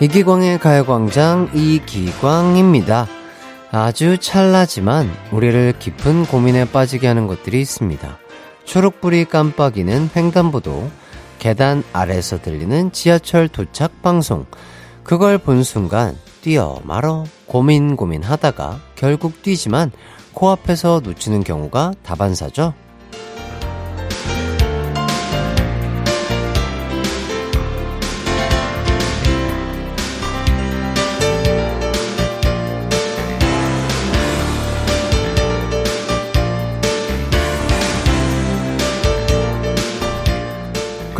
이기광의 가요광장 이기광입니다. 아주 찰나지만 우리를 깊은 고민에 빠지게 하는 것들이 있습니다. 초록불이 깜빡이는 횡단보도, 계단 아래서 들리는 지하철 도착 방송. 그걸 본 순간 뛰어 말어 고민 고민 하다가 결국 뛰지만 코앞에서 놓치는 경우가 다반사죠.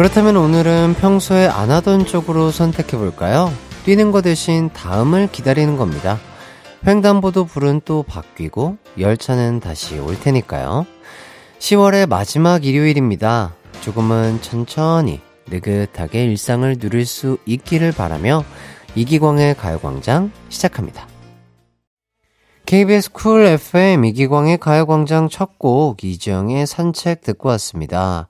그렇다면 오늘은 평소에 안 하던 쪽으로 선택해 볼까요? 뛰는 거 대신 다음을 기다리는 겁니다. 횡단보도 불은 또 바뀌고 열차는 다시 올 테니까요. 10월의 마지막 일요일입니다. 조금은 천천히 느긋하게 일상을 누릴 수 있기를 바라며 이기광의 가요광장 시작합니다. KBS 쿨 FM 이기광의 가요광장 첫 곡 이지영의 산책 듣고 왔습니다.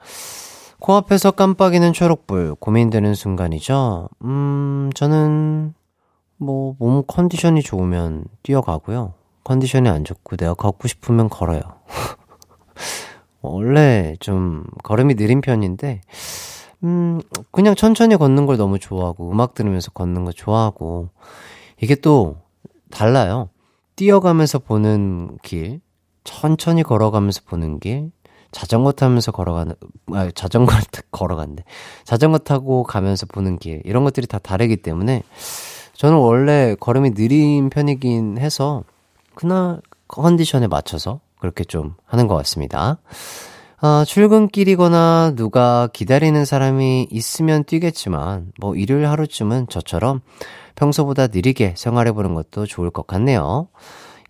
코앞에서 깜빡이는 초록불, 고민되는 순간이죠. 음, 저는, 뭐, 몸 컨디션이 좋으면 뛰어가고요. 컨디션이 안 좋고 내가 걷고 싶으면 걸어요. 원래 좀 걸음이 느린 편인데, 음, 그냥 천천히 걷는 걸 너무 좋아하고, 음악 들으면서 걷는 거 좋아하고, 이게 또 달라요. 뛰어가면서 보는 길, 천천히 걸어가면서 보는 길, 자전거 타면서 걸어가는, 아, 자전거 걸어간대. 자전거 타고 가면서 보는 길, 이런 것들이 다 다르기 때문에, 저는 원래 걸음이 느린 편이긴 해서, 그날 컨디션에 맞춰서 그렇게 좀 하는 것 같습니다. 아, 출근길이거나 누가 기다리는 사람이 있으면 뛰겠지만, 뭐 일요일 하루쯤은 저처럼 평소보다 느리게 생활해보는 것도 좋을 것 같네요.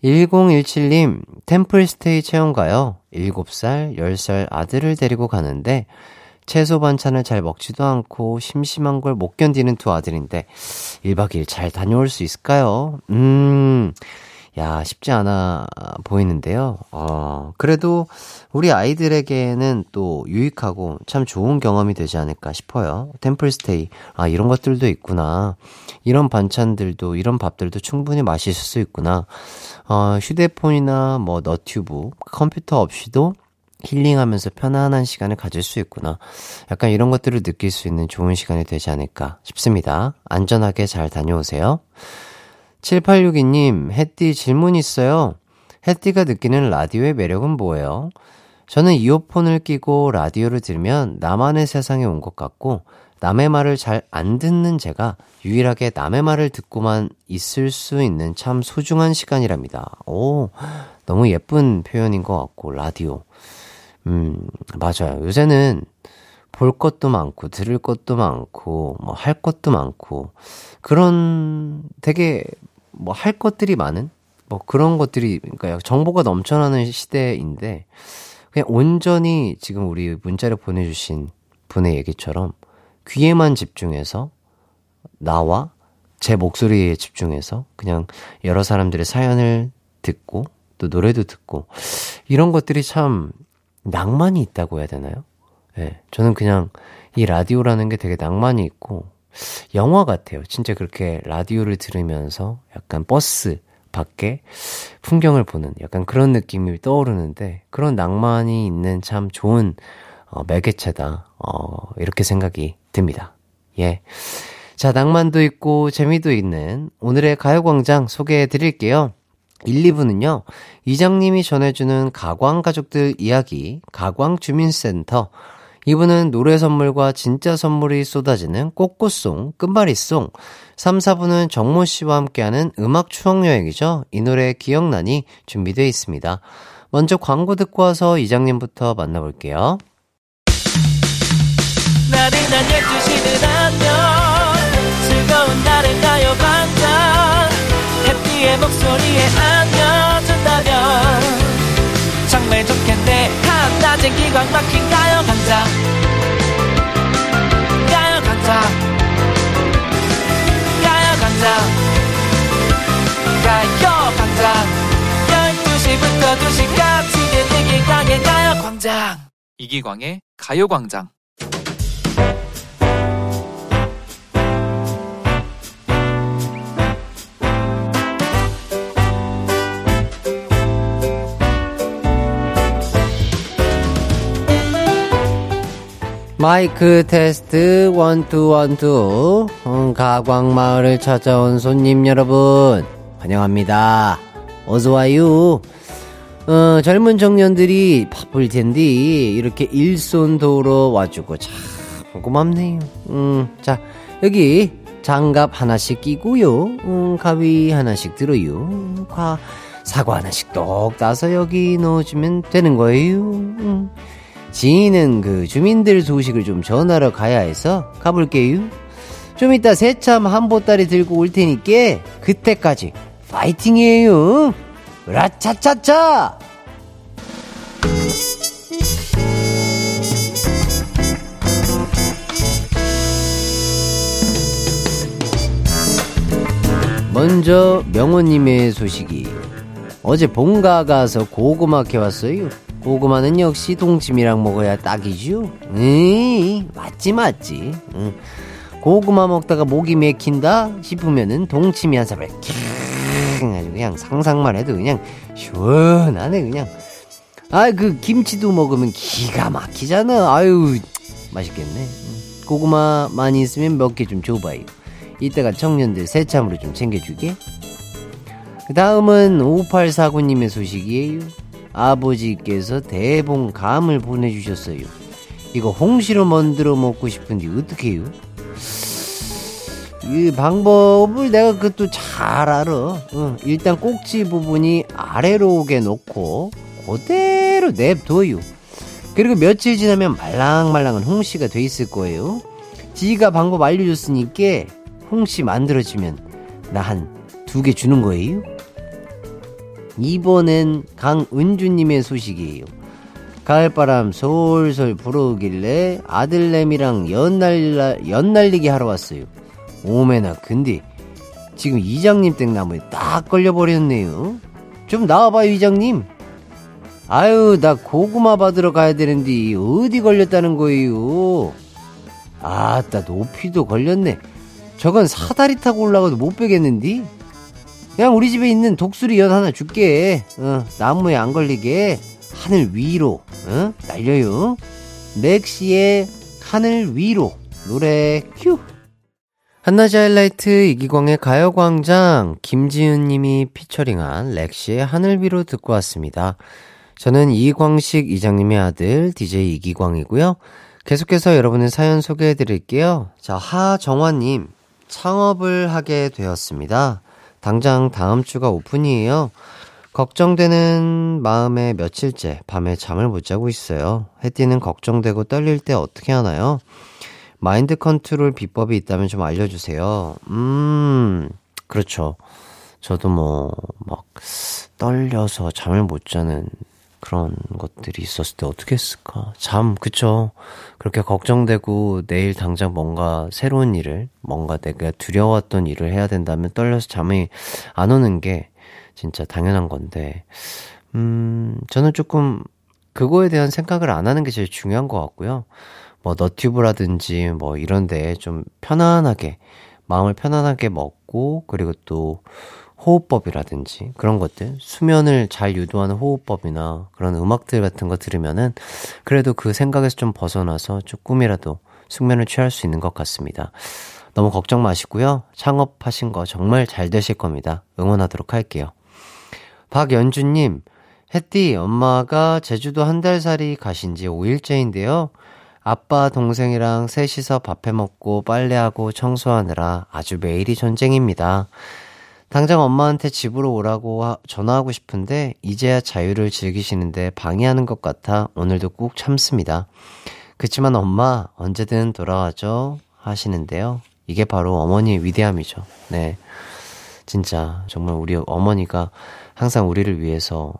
1017님, 템플스테이 체험 가요. 7살, 10살 아들을 데리고 가는데, 채소 반찬을 잘 먹지도 않고 심심한 걸 못 견디는 두 아들인데, 1박 2일 잘 다녀올 수 있을까요? 음, 야, 쉽지 않아 보이는데요. 어, 그래도 우리 아이들에게는 또 유익하고 참 좋은 경험이 되지 않을까 싶어요. 템플스테이. 아, 이런 것들도 있구나. 이런 반찬들도, 이런 밥들도 충분히 맛있을 수 있구나. 어, 휴대폰이나 뭐 너튜브, 컴퓨터 없이도 힐링하면서 편안한 시간을 가질 수 있구나. 약간 이런 것들을 느낄 수 있는 좋은 시간이 되지 않을까 싶습니다. 안전하게 잘 다녀오세요. 7862님, 햇띠 질문 있어요. 햇띠가 느끼는 라디오의 매력은 뭐예요? 저는 이어폰을 끼고 라디오를 들으면 나만의 세상에 온 것 같고, 남의 말을 잘 안 듣는 제가 유일하게 남의 말을 듣고만 있을 수 있는 참 소중한 시간이랍니다. 오, 너무 예쁜 표현인 것 같고, 라디오. 음, 맞아요. 요새는 볼 것도 많고, 들을 것도 많고, 뭐, 할 것도 많고, 그런 되게 뭐 할 것들이 많은? 뭐 그런 것들이, 그러니까 정보가 넘쳐나는 시대인데, 그냥 온전히 지금 우리 문자를 보내주신 분의 얘기처럼 귀에만 집중해서 나와 제 목소리에 집중해서 그냥 여러 사람들의 사연을 듣고 또 노래도 듣고 이런 것들이 참 낭만이 있다고 해야 되나요? 예. 네, 저는 그냥 이 라디오라는 게 되게 낭만이 있고 영화 같아요. 진짜 그렇게 라디오를 들으면서 약간 버스 밖에 풍경을 보는 약간 그런 느낌이 떠오르는데 그런 낭만이 있는 참 좋은 어, 매개체다. 어, 이렇게 생각이 듭니다. 예. 자, 낭만도 있고 재미도 있는 오늘의 가요광장 소개해 드릴게요. 1, 2부는요, 이장님이 전해주는 가광 가족들 이야기, 가광 주민센터, 이분은 노래 선물과 진짜 선물이 쏟아지는 꽃꽃송, 끝말잇송. 3, 4부는 정모 씨와 함께하는 음악 추억 여행이죠. 이 노래 기억나니 준비되어 있습니다. 먼저 광고 듣고 와서 이장님부터 만나볼게요. 나른한 12시는 안녕 즐거운 날을 가요 반짝 해피의 목소리에 안겨 한낮엔 기광 막힌 가요광장 가요광장 가요광장 가요광장 12시부터 2시까지 이기광의 가요 광장. 이기광의 가요 광장 마이크 테스트 원투 원투 음, 가광마을을 찾아온 손님 여러분 환영합니다. 어서 와요. 어, 젊은 청년들이 바쁠 텐데 이렇게 일손 도로 와주고 참 고맙네요. 음, 자 여기 장갑 하나씩 끼고요. 음, 가위 하나씩 들어요. 과 사과 하나씩 똑 따서 여기 넣어주면 되는 거예요. 음. 지인은 그 주민들 소식을 좀 전하러 가야 해서 가볼게요. 좀 이따 새참 한 보따리 들고 올 테니까 그때까지 파이팅이에요. 라차차차! 먼저 명호님의 소식이 어제 본가 가서 고구마 캐왔어요. 고구마는 역시 동치미랑 먹어야 딱이죠. 에이, 맞지 맞지. 응. 고구마 먹다가 목이 맥힌다 싶으면은 동치미 한 사발 캬 아주 그냥 상상만 해도 그냥 시원하네 그냥. 아 그 김치도 먹으면 기가 막히잖아. 아유 맛있겠네. 고구마 많이 있으면 몇 개 좀 줘봐요. 이따가 청년들 새참으로 좀 챙겨주게. 그 다음은 5849님의 소식이에요. 아버지께서 대봉 감을 보내주셨어요. 이거 홍시로 만들어 먹고 싶은데 어떻게 해요? 이 방법을 내가 그것도 잘 알아. 어, 일단 꼭지 부분이 아래로 오게 놓고 그대로 냅둬요. 그리고 며칠 지나면 말랑말랑한 홍시가 돼 있을 거예요. 지가 방법 알려줬으니까 홍시 만들어지면 나 한 두 개 주는 거예요. 이번엔 강은주님의 소식이에요. 가을바람 솔솔 불어오길래 아들내미랑 연날, 연날리기 하러 왔어요. 오메나, 근데 지금 이장님 땡나무에 딱 걸려버렸네요. 좀 나와봐요, 이장님. 아유, 나 고구마 받으러 가야 되는데 어디 걸렸다는 거예요? 아따, 높이도 걸렸네. 저건 사다리 타고 올라가도 못 빼겠는디? 그냥 우리 집에 있는 독수리 연 하나 줄게. 어, 나무에 안 걸리게 하늘 위로 어? 날려요. 렉시의 하늘 위로 노래 큐. 한낮의 하이라이트 이기광의 가요광장 김지은님이 피처링한 렉시의 하늘 위로 듣고 왔습니다. 저는 이광식 이장님의 아들 DJ 이기광이고요. 계속해서 여러분의 사연 소개해 드릴게요. 자, 하정화님, 창업을 하게 되었습니다. 당장 다음 주가 오픈이에요. 걱정되는 마음에 며칠째 밤에 잠을 못 자고 있어요. 혜띠는 걱정되고 떨릴 때 어떻게 하나요? 마인드 컨트롤 비법이 있다면 좀 알려주세요. 음, 그렇죠. 저도 뭐, 막, 떨려서 잠을 못 자는 그런 것들이 있었을 때 어떻게 했을까? 잠, 그쵸. 그렇게 걱정되고 내일 당장 뭔가 새로운 일을, 뭔가 내가 두려웠던 일을 해야 된다면 떨려서 잠이 안 오는 게 진짜 당연한 건데, 음, 저는 조금 그거에 대한 생각을 안 하는 게 제일 중요한 것 같고요. 뭐, 너튜브라든지 뭐 이런 데 좀 편안하게, 마음을 편안하게 먹고, 그리고 또, 호흡법이라든지 그런 것들, 수면을 잘 유도하는 호흡법이나 그런 음악들 같은 거 들으면은 그래도 그 생각에서 좀 벗어나서 조금이라도 숙면을 취할 수 있는 것 같습니다. 너무 걱정 마시고요. 창업하신 거 정말 잘 되실 겁니다. 응원하도록 할게요. 박연주님, 햇띠, 엄마가 제주도 한 달 살이 가신 지 5일째인데요. 아빠, 동생이랑 셋이서 밥해 먹고 빨래하고 청소하느라 아주 매일이 전쟁입니다. 당장 엄마한테 집으로 오라고 하, 전화하고 싶은데 이제야 자유를 즐기시는데 방해하는 것 같아 오늘도 꾹 참습니다. 그치만 엄마 언제든 돌아와줘 하시는데요. 이게 바로 어머니의 위대함이죠. 네. 진짜 정말 우리 어머니가 항상 우리를 위해서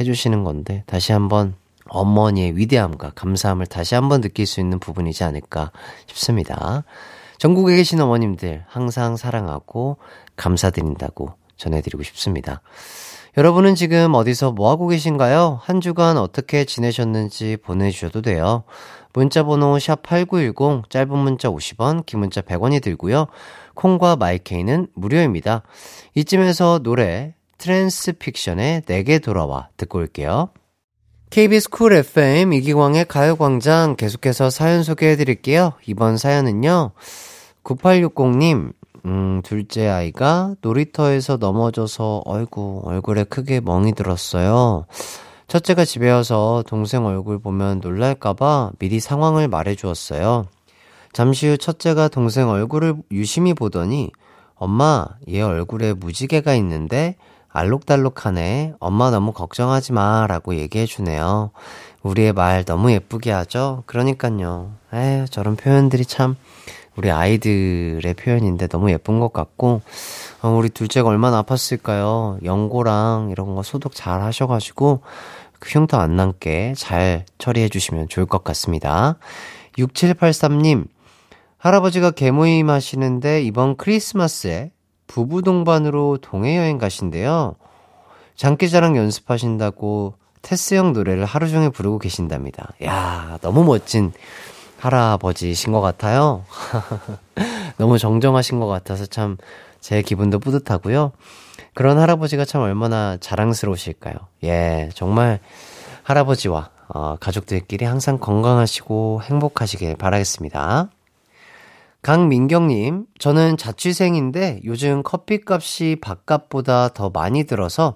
해주시는 건데 다시 한번 어머니의 위대함과 감사함을 다시 한번 느낄 수 있는 부분이지 않을까 싶습니다. 전국에 계신 어머님들 항상 사랑하고 감사드린다고 전해드리고 싶습니다. 여러분은 지금 어디서 뭐하고 계신가요? 한 주간 어떻게 지내셨는지 보내주셔도 돼요. 문자번호 샵8910, 짧은 문자 50원, 긴 문자 100원이 들고요. 콩과 마이케이는 무료입니다. 이쯤에서 노래 트랜스픽션의 내게 돌아와 듣고 올게요. KBS 쿨 FM 이기광의 가요광장 계속해서 사연 소개해 드릴게요. 이번 사연은요, 9860님, 음, 둘째 아이가 놀이터에서 넘어져서, 어이구, 얼굴에 크게 멍이 들었어요. 첫째가 집에 와서 동생 얼굴 보면 놀랄까봐 미리 상황을 말해 주었어요. 잠시 후 첫째가 동생 얼굴을 유심히 보더니, 엄마, 얘 얼굴에 무지개가 있는데, 알록달록하네. 엄마 너무 걱정하지 마. 라고 얘기해주네요. 우리의 말 너무 예쁘게 하죠? 그러니까요. 에휴, 저런 표현들이 참, 우리 아이들의 표현인데 너무 예쁜 것 같고, 어, 우리 둘째가 얼마나 아팠을까요? 연고랑 이런 거 소독 잘 하셔가지고, 그 흉터 안 남게 잘 처리해 주시면 좋을 것 같습니다. 6783님, 할아버지가 개모임 하시는데 이번 크리스마스에 부부 동반으로 동해 여행 가신대요. 장기자랑 연습하신다고 테스 형 노래를 하루 종일 부르고 계신답니다. 야, 너무 멋진 할아버지신 것 같아요. 너무 정정하신 것 같아서 참 제 기분도 뿌듯하고요. 그런 할아버지가 참 얼마나 자랑스러우실까요? 예, 정말 할아버지와 어, 가족들끼리 항상 건강하시고 행복하시길 바라겠습니다. 강민경님, 저는 자취생인데 요즘 커피값이 밥값보다 더 많이 들어서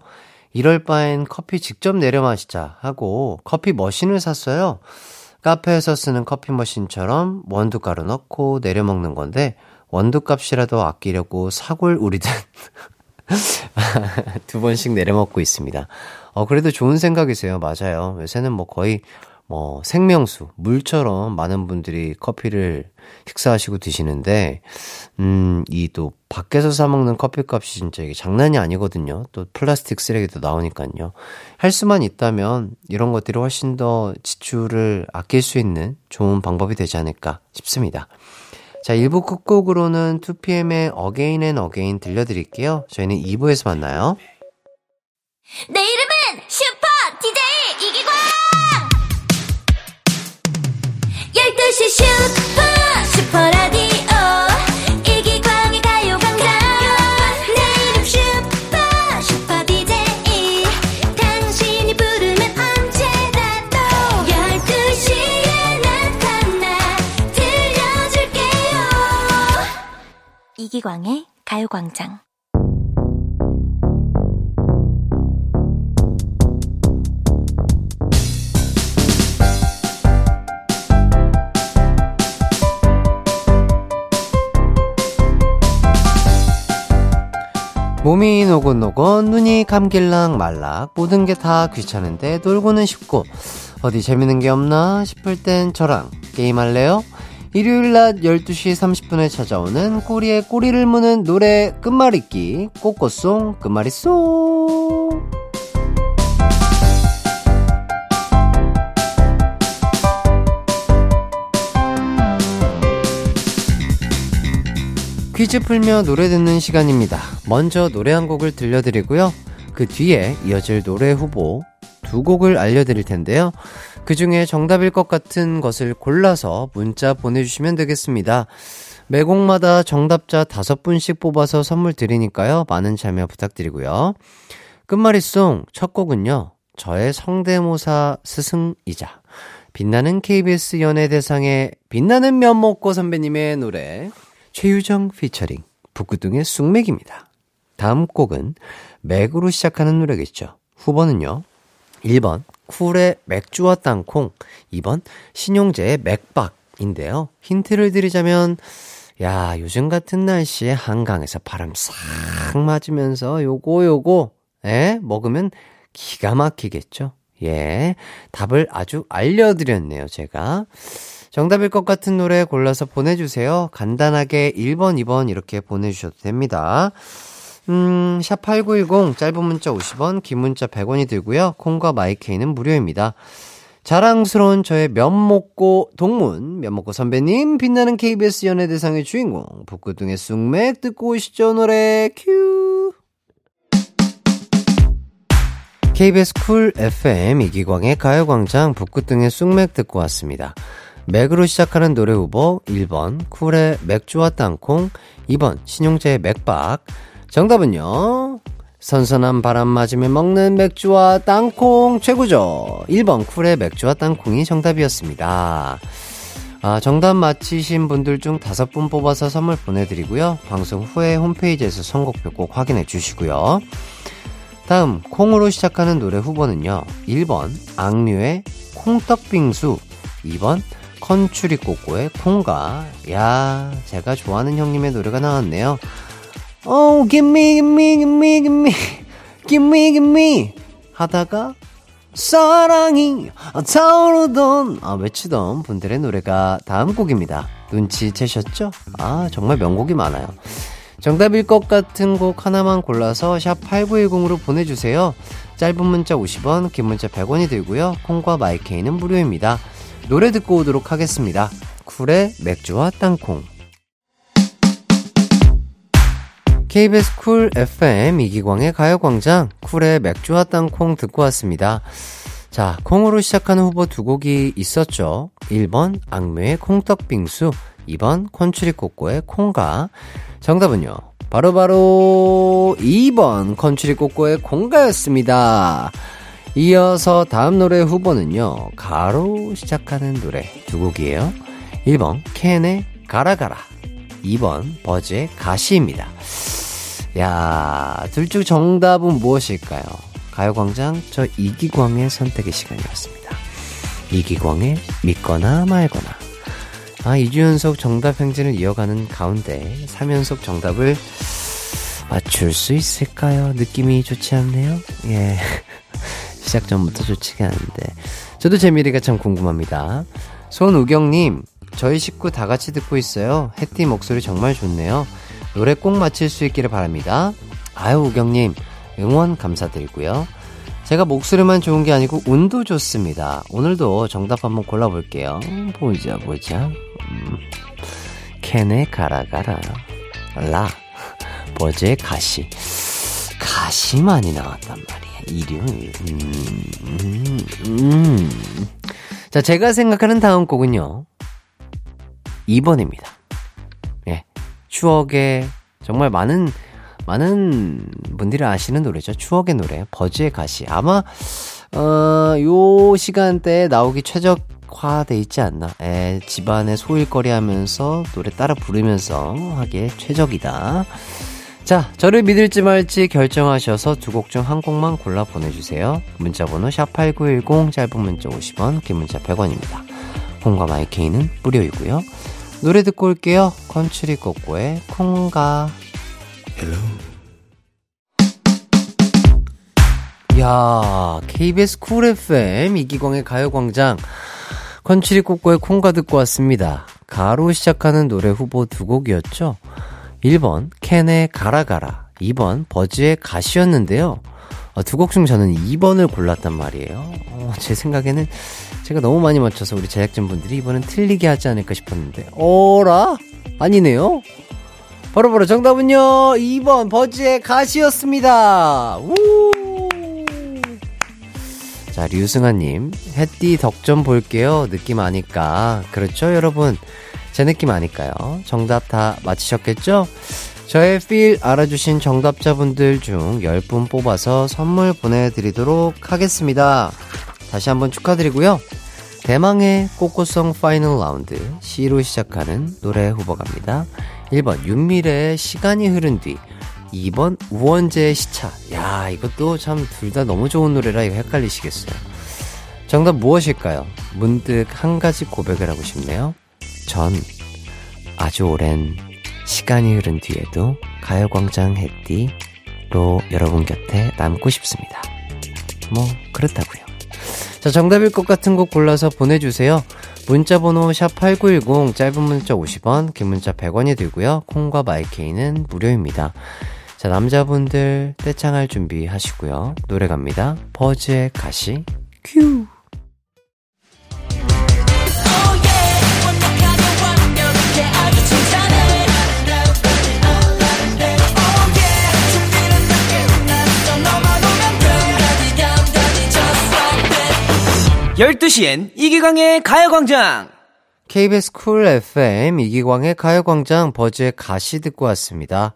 이럴 바엔 커피 직접 내려 마시자 하고 커피 머신을 샀어요. 카페에서 쓰는 커피 머신처럼 원두가루 넣고 내려 먹는 건데 원두값이라도 아끼려고 사골 우리듯 두 번씩 내려 먹고 있습니다. 어, 그래도 좋은 생각이세요. 맞아요. 요새는 뭐 거의 뭐 생명수, 물처럼 많은 분들이 커피를 식사하시고 드시는데, 음, 이 또 밖에서 사먹는 커피 값이 진짜 이게 장난이 아니거든요. 또 플라스틱 쓰레기도 나오니까요. 할 수만 있다면 이런 것들이 훨씬 더 지출을 아낄 수 있는 좋은 방법이 되지 않을까 싶습니다. 자, 1부 끝곡으로는 2PM의 Again and Again 들려드릴게요. 저희는 2부에서 만나요. 내 이름은 이기광의 가요광장 몸이 노곤노곤, 눈이 감길랑 말락, 모든 게 다 귀찮은데 놀고는 싶고, 어디 재밌는 게 없나 싶을 땐 저랑 게임할래요? 일요일 낮 12시 30분에 찾아오는 꼬리에 꼬리를 무는 노래 끝말잇기, 꽃꽃송, 끝말잇송! 퀴즈 풀며 노래 듣는 시간입니다. 먼저 노래 한 곡을 들려드리고요. 그 뒤에 이어질 노래 후보 두 곡을 알려드릴 텐데요. 그 중에 정답일 것 같은 것을 골라서 문자 보내주시면 되겠습니다. 매 곡마다 정답자 다섯 분씩 뽑아서 선물 드리니까요. 많은 참여 부탁드리고요. 끝말잇송 첫 곡은요. 저의 성대모사 스승이자 빛나는 KBS 연예대상의 빛나는 면목고 선배님의 노래 최유정 피처링 북구둥의 쑥맥입니다. 다음 곡은 맥으로 시작하는 노래겠죠. 후보는요. 1번 쿨의 맥주와 땅콩, 2번 신용재의 맥박인데요. 힌트를 드리자면 야, 요즘 같은 날씨에 한강에서 바람 싹 맞으면서 요거 요거 에 먹으면 기가 막히겠죠. 예. 답을 아주 알려드렸네요, 제가. 정답일 것 같은 노래 골라서 보내주세요. 간단하게 1번, 2번 이렇게 보내주셔도 됩니다. 음, 샵8910 짧은 문자 50원, 긴 문자 100원이 들고요. 콩과 마이케이는 무료입니다. 자랑스러운 저의 면목고 동문, 면목고 선배님, 빛나는 KBS 연예대상의 주인공, 북구등의 쑥맥 듣고 오시죠, 노래 큐! KBS 쿨 FM 이기광의 가요광장 북구등의 쑥맥 듣고 왔습니다. 맥으로 시작하는 노래 후보 1번 쿨의 맥주와 땅콩 2번 신용재의 맥박 정답은요 선선한 바람 맞으며 먹는 맥주와 땅콩 최고죠. 1번 쿨의 맥주와 땅콩이 정답이었습니다. 아, 정답 맞히신 분들 중 다섯 분 뽑아서 선물 보내드리고요. 방송 후에 홈페이지에서 선곡표 꼭 확인해 주시고요. 다음 콩으로 시작하는 노래 후보는요. 1번 악뮤의 콩떡빙수 2번 컨츄리 꼬꼬의 콩가 야 제가 좋아하는 형님의 노래가 나왔네요. Oh gimme gimme gimme gimme gimme gimme 하다가 사랑이 타오르던 아, 외치던 분들의 노래가 다음 곡입니다. 눈치채셨죠? 아 정말 명곡이 많아요. 정답일 것 같은 곡 하나만 골라서 샵 8910으로 보내주세요. 짧은 문자 50원, 긴 문자 100원이 들고요. 콩과 마이케이는 무료입니다. 노래 듣고 오도록 하겠습니다. 쿨의 맥주와 땅콩. KBS 쿨 FM 이기광의 가요광장 쿨의 맥주와 땅콩 듣고 왔습니다. 자, 콩으로 시작하는 후보 두 곡이 있었죠. 1번 악뮤의 콩떡빙수, 2번 컨츄리 꼬꼬의 콩가. 정답은요. 바로바로 바로 2번 컨츄리 꼬꼬의 콩가였습니다. 이어서 다음 노래 후보는요. 가로 시작하는 노래 두 곡이에요. 1번 캔의 가라가라. 2번 버즈의 가시입니다. 야, 둘 중 정답은 무엇일까요? 가요광장 저 이기광의 선택의 시간이었습니다. 이기광의 믿거나 말거나. 아, 2주 연속 정답 행진을 이어가는 가운데 3연속 정답을 맞출 수 있을까요? 느낌이 좋지 않네요? 예. 시작 전부터 좋지가 않은데. 저도 제 미래가 참 궁금합니다. 손우경님, 저희 식구 다 같이 듣고 있어요. 해띠 목소리 정말 좋네요. 노래 꼭 맞힐 수 있기를 바랍니다. 아유, 우경님, 응원 감사드리고요. 제가 목소리만 좋은 게 아니고 운도 좋습니다. 오늘도 정답 한번 골라볼게요. 보자, 보자. 음, 캔의 가라가라. 라. 버즈의 가시. 가시 많이 나왔단 말이야. 일요일. 음, 음, 음. 자, 제가 생각하는 다음 곡은요. 2번입니다. 예. 추억의 정말 많은 많은 분들이 아시는 노래죠. 추억의 노래. 버즈의 가시. 아마 어, 요 시간대에 나오기 최적화돼 있지 않나. 에, 집안에 소일거리 하면서 노래 따라 부르면서 하기에 최적이다. 자, 저를 믿을지 말지 결정하셔서 두 곡 중 한 곡만 골라 보내주세요. 문자번호 샵8910, 짧은 문자 50원, 긴 문자 100원입니다. 콩과 마이케이는 무료이고요. 노래 듣고 올게요. 컨츄리 꼬꼬의 콩가. Hello. 야, KBS 쿨 FM 이기광의 가요광장 컨츄리 꼬꼬의 콩가 듣고 왔습니다. 가로 시작하는 노래 후보 두 곡이었죠. 1번 캔의 가라가라, 2번 버즈의 가시였는데요. 어, 두곡 중 저는 2번을 골랐단 말이에요. 어, 제 생각에는 제가 너무 많이 맞춰서 우리 제작진분들이 이번엔 틀리게 하지 않을까 싶었는데, 어라? 아니네요? 바로바로 바로 정답은요, 2번 버즈의 가시였습니다. 우! 자, 류승아님, 햇띠 덕점 볼게요. 느낌 아니까. 그렇죠, 여러분? 제 느낌 아닐까요? 정답 다 맞히셨겠죠? 저의 feel 알아주신 정답자분들 중 10분 뽑아서 선물 보내드리도록 하겠습니다. 다시 한번 축하드리고요. 대망의 꼬꼬송 파이널 라운드 시로 시작하는 노래 후보 갑니다. 1번 윤미래의 시간이 흐른 뒤 2번 우원재의 시차 야 이것도 참 둘 다 너무 좋은 노래라 이거 헷갈리시겠어요. 정답 무엇일까요? 문득 한 가지 고백을 하고 싶네요. 전 아주 오랜 시간이 흐른 뒤에도 가요광장 해띠로 여러분 곁에 남고 싶습니다. 뭐, 그렇다고요. 자, 정답일 것 같은 곡 골라서 보내주세요. 문자번호 샵8910, 짧은 문자 50원, 긴 문자 100원이 들고요. 콩과 마이케이는 무료입니다. 자, 남자분들 떼창할 준비 하시고요. 노래 갑니다. 버즈의 가시, 큐! 열두 시엔 이기광의 가요광장! KBS 쿨 FM 이기광의 가요광장 버즈의 가시 듣고 왔습니다.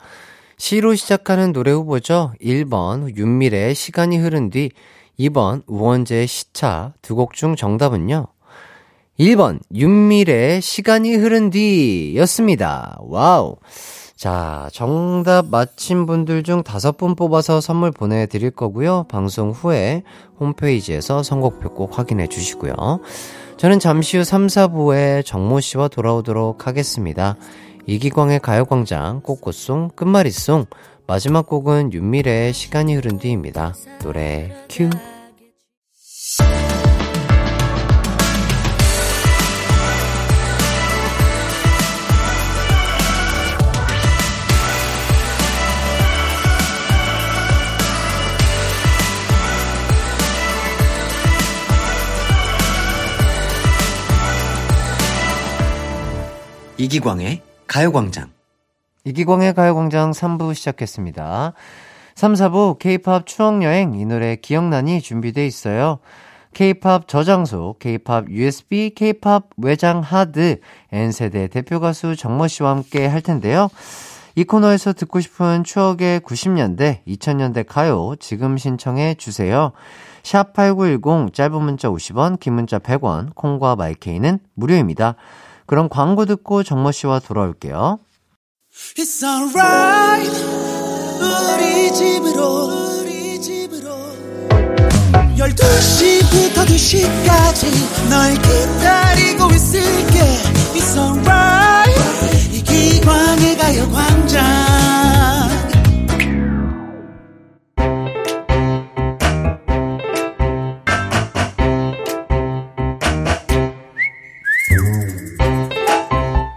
시로 시작하는 노래 후보죠. 1번 윤미래의 시간이 흐른 뒤 2번 우원재의 시차 두 곡 중 정답은요. 1번 윤미래의 시간이 흐른 뒤였습니다. 와우. 자, 정답 맞힌 분들 중 다섯 분 뽑아서 선물 보내드릴 거고요. 방송 후에 홈페이지에서 선곡표 꼭 확인해 주시고요. 저는 잠시 후 3, 4부에 정모 씨와 돌아오도록 하겠습니다. 이기광의 가요광장 꼬꼬송 끝말잇송 마지막 곡은 윤미래의 시간이 흐른 뒤입니다. 노래 큐. 이기광의 가요광장. 이기광의 가요광장 3부 시작했습니다. 3, 4부 K-팝 추억여행 이 노래 기억나니 준비돼 있어요. K-팝 저장소, K-팝 USB, K-팝 외장 하드, N세대 대표 가수 정모 씨와 함께 할 텐데요. 이 코너에서 듣고 싶은 추억의 90년대, 2000년대 가요 지금 신청해 주세요. 샵8910 짧은 문자 50원, 긴 문자 100원, 콩과 마이케이는 무료입니다. 그럼 광고 듣고 정모 씨와 돌아올게요.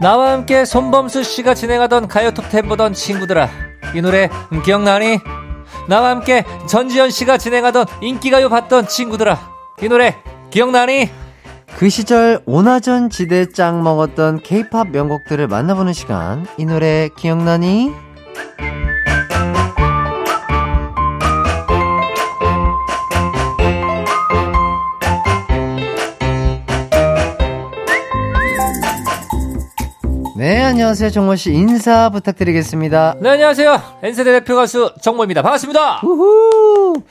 나와 함께 손범수 씨가 진행하던 가요 톱텐 보던 친구들아 이 노래 음, 기억나니? 나와 함께 전지현 씨가 진행하던 인기가요 봤던 친구들아 이 노래 기억나니? 그 시절 오나전 지대 짱 먹었던 케이팝 명곡들을 만나보는 시간. 이 노래 기억나니? 네, 안녕하세요. 정모 씨 인사 부탁드리겠습니다. 네 안녕하세요 N세대 대표 가수 정모입니다 반갑습니다 우후!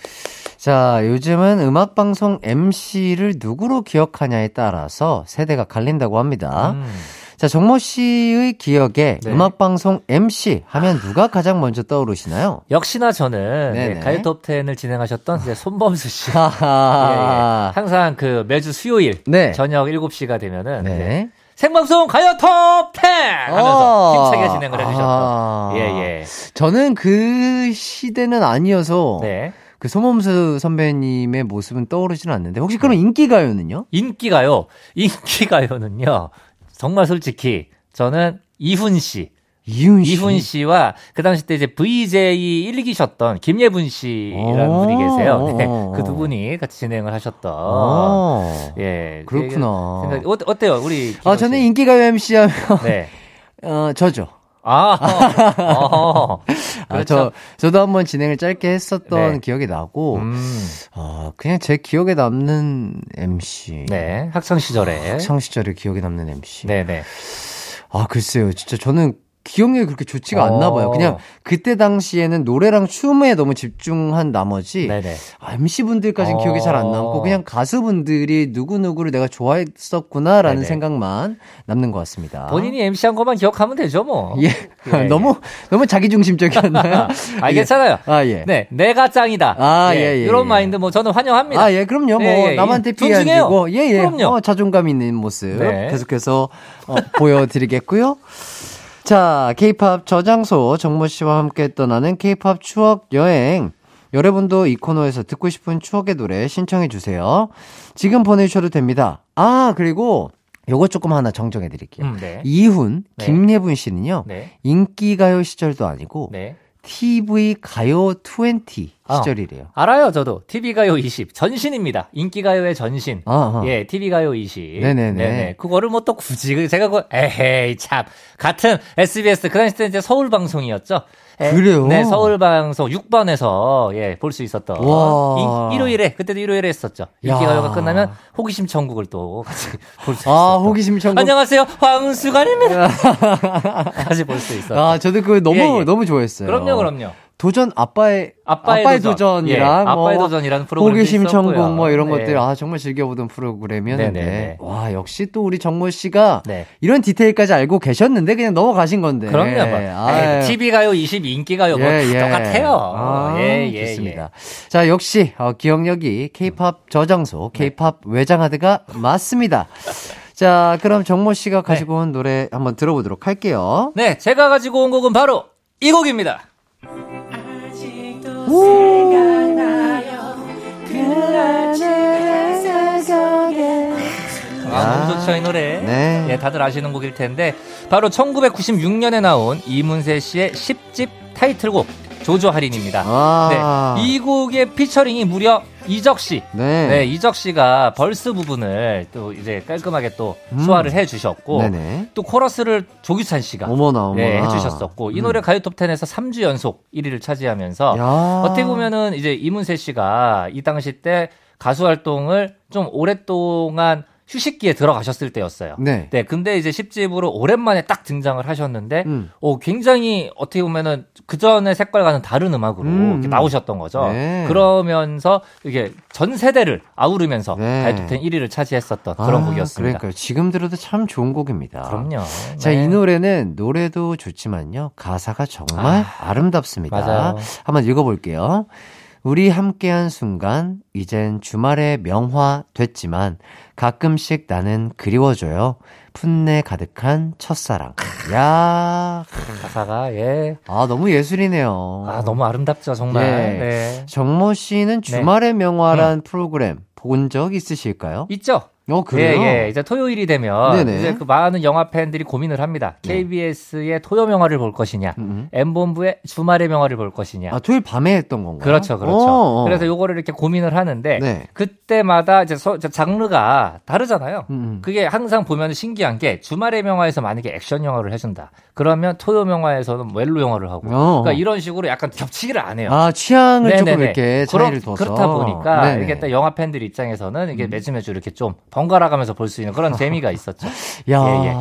자, 요즘은 음악 방송 MC를 누구로 기억하냐에 따라서 세대가 갈린다고 합니다. 음, 자, 정모 씨의 기억에 네. 음악방송 MC 하면 누가 가장 먼저 떠오르시나요? 역시나 저는. 네, 가요 톱텐을 진행하셨던 이제 손범수 씨 예, 예. 항상 그 매주 수요일 네. 저녁 7시가 되면은 네. 생방송 가요 톱텐! 하면서 어. 힘차게 진행을 해주셨던. 아. 예 예. 저는 그 시대는 아니어서 네. 그 소범수 선배님의 모습은 떠오르지는 않는데 혹시 그럼 인기가요는요? 인기가요. 인기가요는요. 정말 솔직히 저는 이훈 씨 이훈 씨. 이훈 씨와 그 당시 때 이제 VJ 1, 2기셨던 김예분 씨라는 오. 분이 계세요. 네, 오. 그두 분이 같이 진행을 하셨던. 어. 예. 그렇구나. 생각, 어, 어때요, 우리? 아, 저는 인기가요 MC 하면 네. 어, 저죠. 아, 어, 아, 그렇죠. 저, 저도 한번 진행을 짧게 했었던 네. 기억이 나고, 음, 아, 그냥 제 기억에 남는 MC. 네. 학창 시절에. 학창 시절에 기억에 남는 MC. 네네. 아, 글쎄요. 진짜 저는 기억력이 그렇게 좋지가 어. 않나 봐요. 그냥 그때 당시에는 노래랑 춤에 너무 집중한 나머지 네네. 아, MC분들까지는 어. 기억이 잘 안 남고 그냥 가수분들이 누구누구를 내가 좋아했었구나라는 네네. 생각만 남는 것 같습니다. 본인이 MC 한 것만 기억하면 되죠, 뭐. 예. 예, 너무 너무 자기중심적이었나요? 아, 괜찮아요. 아, 예. 네, 내가 짱이다. 아, 예, 예, 이런 예. 마인드 뭐 저는 환영합니다. 아, 예, 그럼요. 뭐, 예, 예. 남한테 피해 안. 주고, 예, 예. 그럼요. 어, 자존감 있는 모습 네. 계속해서 어, 보여 드리겠고요. 자, 케이팝 저장소 정모 씨와 함께 떠나는 케이팝 추억 여행. 여러분도 이 코너에서 듣고 싶은 추억의 노래 신청해 주세요. 지금 보내주셔도 됩니다. 아, 그리고 요거 조금 하나 정정해 드릴게요. 음, 네. 이훈, 네. 김예분 씨는요. 네. 인기가요 시절도 아니고 네. TV 가요 20 어. 시절이래요. 알아요, 저도. TV가요 20. 전신입니다. 인기가요의 전신. 어허. 예, TV가요 20. 네네네. 그거를 뭐 또 굳이, 그 제가 그, 에헤이, 참. 같은 SBS, 그 당시 때 이제 서울방송이었죠. 예, 그래요? 네, 서울방송 6번에서, 예, 볼 수 있었던. 와. 이- 일요일에, 그때도 일요일에 했었죠. 야. 인기가요가 끝나면 호기심 천국을 또 같이 볼 수 있었던. 아, 호기심 천국. 안녕하세요. 황수관입니다. 같이 볼 수 있었던. 아, 저도 그거 너무, 예, 예. 너무 좋아했어요. 그럼요, 그럼요. 도전 아빠의, 아빠의, 도전. 도전. 이랑 예, 뭐 아빠의 도전이라는 프로그램도 호기심. 천국 뭐 이런 네. 것들 아 정말 즐겨보던 프로그램이었는데 네네네. 와 역시 또 우리 정모 씨가 네. 이런 디테일까지 알고 계셨는데 그냥 넘어가신 건데 그럼요. 뭐. 아유. TV가요 20 인기가요 뭐 예, 예. 똑같아요. 아, 예, 예, 좋습니다. 자, 역시, 어, 기억력이 케이팝 저장소, 네. 케이팝 외장하드가 맞습니다. 자, 그럼 정모 씨가 가지고 온 노래 한번 들어보도록 할게요. 예. 네, 제가 가지고 온 곡은 바로 이 곡입니다. 아, 좋죠, 이 노래. 네. 예, 다들 아시는 곡일 텐데, 바로 1996년에 나온 이문세 씨의 10집 타이틀곡, 조조할인입니다. 아. 네, 이 곡의 피처링이 무려 이적 씨. 네. 네, 이적 씨가 verse 부분을 또 이제 깔끔하게 또 소화를 해 주셨고, 음. 네네. 또 코러스를 조규찬 씨가 어머나, 어머나. 네, 해 주셨었고 이 노래 가요 톱10에서 3주 연속 1위를 차지하면서 야. 어떻게 보면은 이제 이문세 씨가 이 당시 때 가수 활동을 좀 오랫동안 휴식기에 들어가셨을 때였어요. 네. 네, 근데 이제 10집으로 오랜만에 딱 등장을 하셨는데, 음. 어, 굉장히 어떻게 보면은 그 전의 색깔과는 다른 음악으로 음. 나오셨던 거죠. 네. 그러면서 이게 전 세대를 아우르면서 네. 가요톱10 1위를 차지했었던 그런 아, 곡이었습니다. 그러니까요. 지금 들어도 참 좋은 곡입니다. 그럼요. 자, 네. 이 노래는 노래도 좋지만요. 가사가 정말 아, 름답습니다 맞아요. 한번 읽어볼게요. 우리 함께한 순간, 이젠 주말의 명화 됐지만, 가끔씩 나는 그리워져요. 풋내 가득한 첫사랑. 야 가사가, 예. 아, 너무 예술이네요. 아, 너무 아름답죠, 정말. 예. 네. 정모 씨는 주말의 명화란 프로그램 본 적 있으실까요? 있죠? 어, 그래요? 예, 예. 이제 토요일이 되면 네네. 이제 그 많은 영화 팬들이 고민을 합니다. 네. KBS의 토요 영화를 볼 것이냐, 음. M본부의 주말의 영화를 볼 것이냐. 아, 토요일 밤에 했던 건가요? 그렇죠, 그렇죠. 어, 어. 그래서 요거를 이렇게 고민을 하는데 네. 그때마다 이제 서- 저 장르가 다르잖아요. 음. 그게 항상 보면 신기한 게 주말의 명화에서 만약에 액션 영화를 해준다. 그러면 토요 명화에서는 웰로 영화를 하고. 어. 그러니까 이런 식으로 약간 겹치기를 안 해요. 아, 취향을 조금 네네네. 이렇게 그렇- 차이를 둬서. 그렇다 보니까 네네. 음. 이게 또 영화 팬들 입장에서는 이게 매주 매주 이렇게 좀 번갈아 가면서 볼 수 있는 그런 재미가 있었죠. 야, 예, 예.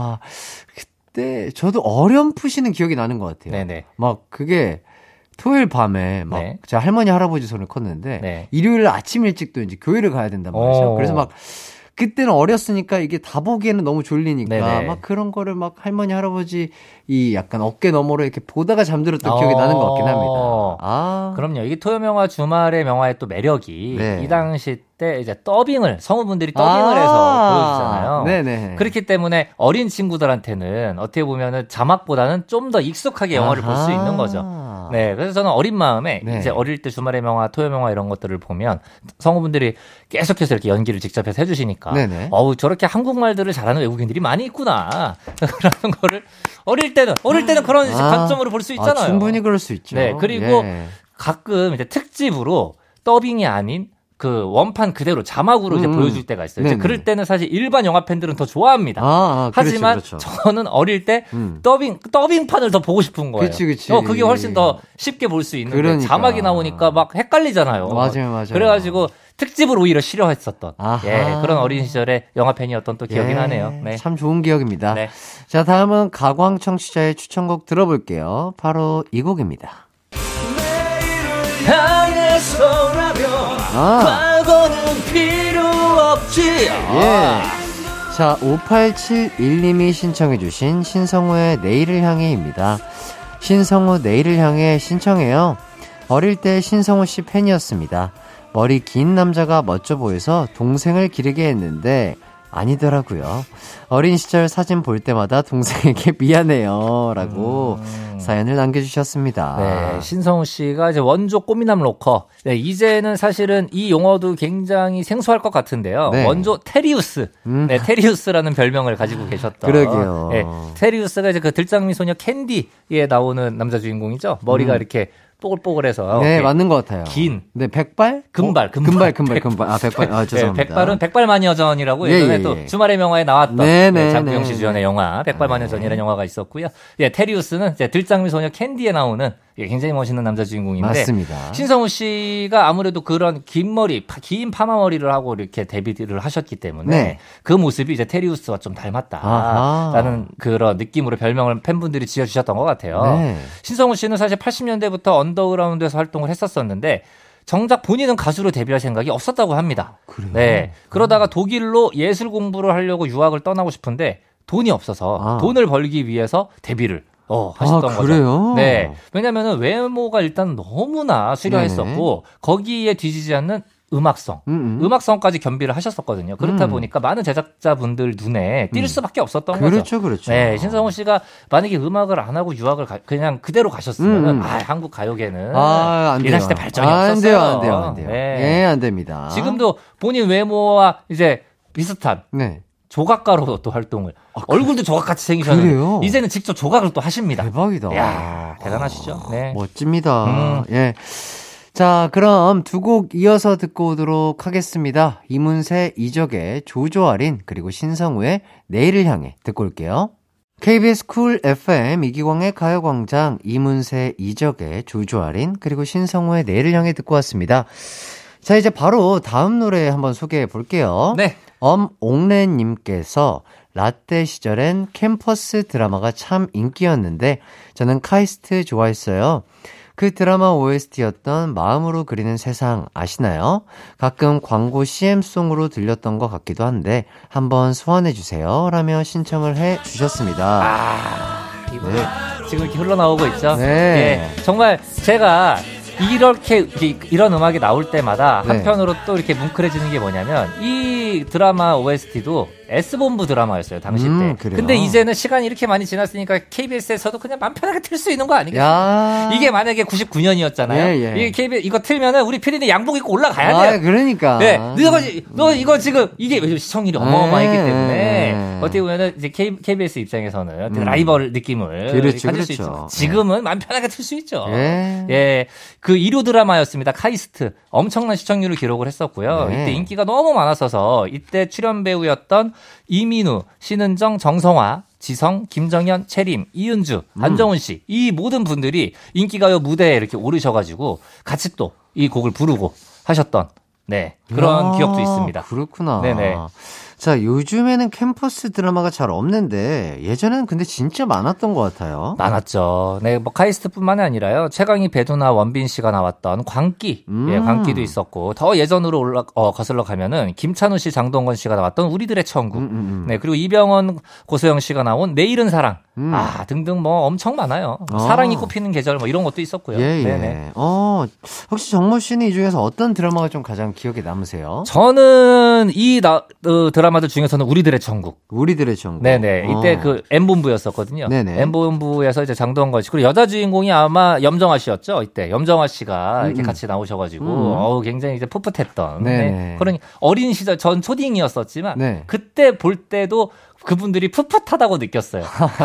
그때 저도 어렴풋이는 기억이 나는 것 같아요. 네네. 막 그게 토요일 밤에 막 네. 제가 할머니 할아버지 손을 컸는데 네. 일요일 아침 일찍도 이제 교회를 가야 된단 말이죠. 오. 그래서 막 그때는 어렸으니까 이게 다 보기에는 너무 졸리니까 네네. 막 그런 거를 막 할머니 할아버지 이 약간 어깨 너머로 이렇게 보다가 잠들었던 기억이 어. 나는 것 같긴 합니다. 아. 그럼요. 이게 토요 명화 주말의 명화의 또 매력이 네. 이 당시 때 이제 더빙을 성우분들이 더빙을 아. 해서 보여주잖아요. 네네. 그렇기 때문에 어린 친구들한테는 어떻게 보면은 자막보다는 좀 더 익숙하게 영화를 볼 수. 있는 거죠. 네, 그래서 저는 어린 마음에 네. 이제 어릴 때 주말의 명화, 토요 명화 이런 것들을 보면 성우분들이 계속해서 이렇게 연기를 직접 해서 해주시니까, 네네. 어우 저렇게 한국말들을 잘하는 외국인들이 많이 있구나 그런 거를 어릴 때는 어릴 때는 그런 아. 관점으로 볼 수 있잖아요. 아, 충분히 그럴 수 있죠. 네, 그리고 예. 가끔 이제 특집으로 더빙이 아닌 그 원판 그대로 자막으로 이제 음, 보여줄 때가 있어요. 이제. 그럴 때는 사실 일반 영화 팬들은 더 좋아합니다. 아, 아, 그렇죠, 하지만 그렇죠. 저는 어릴 때 음. 더빙 더빙판을 더 보고 싶은 거예요. 그치, 그치. 어, 그게 훨씬 더 쉽게 볼 수 있는데 그러니까. 자막이 나오니까 막 헷갈리잖아요. 맞아요, 맞아요. 그래가지고 특집을 오히려 싫어했었던. 예, 그런 어린 시절의 영화 팬이었던 또 기억이 예, 나네요. 네. 참 좋은 기억입니다. 네. 자, 다음은 가광 청취자의 추천곡 들어볼게요. 바로 이 곡입니다. 아, 과거는 필요 없지. 예. 자, 5871님이 신청해주신 신성우의 내일을 향해입니다. 신성우 내일을 향해 신청해요. 어릴 때 신성우 씨 팬이었습니다. 머리 긴 남자가 멋져 보여서 동생을 기르게 했는데 아니더라고요. 어린 시절 사진 볼 때마다 동생에게 미안해요. 라고 사연을 남겨주셨습니다. 음. 네, 신성우 씨가 이제 원조 꼬미남 로커. 네, 이제는 사실은 이 용어도 굉장히 생소할 것 같은데요. 네. 원조 테리우스. 음. 네, 테리우스라는 별명을 가지고 계셨던. 그러게요. 네, 테리우스가 이제 그 들장미 소녀 캔디에 나오는 남자 주인공이죠. 머리가 음. 이렇게 뽀글뽀글해서 네, 맞는 것 같아요. 긴. 네, 백발? 금발, 어, 금발. 금발, 금발, 금발. 아, 백발. 아, 네, 죄송합니다. 백발은 백발마녀전이라고 예, 예전에 예, 또 예. 주말의 명화에 나왔던 네, 네, 네, 장구영 네, 씨 주연의 영화 백발마녀전이라는 영화가 있었고요. 예, 테리우스는 이제 들장미 소녀 캔디에 나오는 예, 굉장히 멋있는 남자 주인공인데 맞습니다. 신성우 씨가 아무래도 그런 긴 머리, 파- 긴 파마 머리를 하고 이렇게 데뷔를 하셨기 때문에 네. 그 모습이 이제 테리우스와 좀 아하. 닮았다라는 그런 느낌으로 별명을 팬분들이 지어주셨던 것 같아요. 네. 신성우 씨는 사실 80년대부터 언더그라운드에서 활동을 했었었는데 정작 본인은 가수로 데뷔할 생각이 없었다고 합니다. 그래요? 네. 그러다가 독일로 예술 공부를 하려고 유학을 떠나고 싶은데 돈이 없어서 아. 돈을 벌기 위해서 데뷔를 어, 하셨던 아, 거죠. 그래요? 네. 왜냐면은 외모가 일단 너무나 수려했었고 거기에 뒤지지 않는 음악성. 음, 음. 음악성까지 겸비를 하셨었거든요. 그렇다 음. 보니까 많은 제작자분들 눈에 띌 수밖에 없었던 거죠. 그렇죠, 그렇죠. 네, 신성우 씨가 만약에 음악을 안 하고 유학을 가- 그냥 그대로 가셨으면은 음. 아, 한국 가요계는 아, 안. 이랬을 때 발전이 아, 없었어요. 안 돼요, 안 돼요, 안 돼요. 네. 예, 안 됩니다. 지금도 본인 외모와 이제 비슷한 네. 조각가로 또 활동을 얼굴도 조각같이 생기셨는데 아, 그래요? 이제는 직접 조각을 또 하십니다. 대박이다. 야 대단하시죠? 네. 멋집니다. 음. 예. 자, 그럼 두 곡 이어서 듣고 오도록 하겠습니다. 이문세, 이적의 조조아린, 그리고 신성우의 내일을 향해 듣고 올게요. KBS 쿨 FM 이기광의 가요광장, 이문세, 이적의 조조할인, 그리고 신성우의 내일을 향해 듣고 왔습니다. 자, 이제 바로 다음 노래 한번 소개해 볼게요. 네. 엄옥래님께서 라떼 시절엔 캠퍼스 드라마가 참 인기였는데 저는 카이스트 좋아했어요. 그 드라마 OST였던 마음으로 그리는 세상 아시나요? 가끔 광고 CM송으로 들렸던 것 같기도 한데 한번 소환해주세요. 라며 신청을 해 주셨습니다. 아, 이거 네. 지금 이렇게 흘러나오고 있죠? 네. 예, 정말 제가 이렇게 이- 이런 음악이 나올 때마다 네. 한편으로 또 이렇게 뭉클해지는 게 뭐냐면 이 드라마 OST도 S본부 드라마였어요 당시 음, 때. 그래요? 근데 이제는 시간이 이렇게 많이 지났으니까 KBS에서도 그냥 맘 편하게 틀 수 있는 거 아니겠어요? 야. 이게 만약에 99년이었잖아요. 예, 예. 이게 KBS 이거 틀면은 우리 피디는 양복 입고 올라가야 아, 돼요. 그러니까. 네, 너가 지- 너 이거 지금 이게 시청률이 어마어마했기 네. 때문에 어떻게 보면은 이제 K, KBS 입장에서는 어떤 라이벌 느낌을 음. 그렇죠, 가질 수 그렇죠. 있죠. 지금은 마음 편하게 틀 수 있죠. 예. 예, 그 1호 드라마였습니다. 카이스트 엄청난 시청률을 기록을 했었고요. 네. 이때 인기가 너무 많았어서 이때 출연 배우였던 이민우, 신은정, 정성화. 지성, 김정현, 채림, 이은주, 음. 안정훈 씨, 이 모든 분들이 인기가요 무대에 이렇게 오르셔가지고 같이 또 이 곡을 부르고 하셨던 네 그런 아, 기억도 있습니다. 그렇구나. 네네. 자, 요즘에는 캠퍼스 드라마가 잘 없는데 예전에는 근데 진짜 많았던 것 같아요. 많았죠. 네, 뭐 카이스트뿐만이 아니라요. 최강희 배두나 원빈 씨가 나왔던 광기, 음. 예, 광기도 있었고 더 예전으로 올라 어, 거슬러 가면은 김찬우 씨, 장동건 씨가 나왔던 우리들의 천국, 음, 음, 음. 네 그리고 이병헌, 고소영 씨가 나온 내일은 사랑, 음. 아 등등 뭐 엄청 많아요. 아. 사랑이 꽃피는 계절 뭐 이런 것도 있었고요. 예, 예. 네네. 어, 혹시 정모 씨는 이 중에서 어떤 드라마가 좀 가장 기억에 남으세요? 저는 이 나, 어, 드라마 들 중에서는 우리들의 천국. 우리들의 정보. 네네. 이때 어. 그 M본부였었거든요. 네네. M본부에서 이제 장동건 씨. 그리고 여자 주인공이 아마 염정아 씨였죠. 이때. 염정아 씨가 이렇게 음, 음. 같이 나오셔가지고, 음. 어우, 굉장히 이제 풋풋했던. 네. 그런 어린 시절, 전 초딩이었었지만, 네. 그때 볼 때도 그분들이 풋풋하다고 느꼈어요.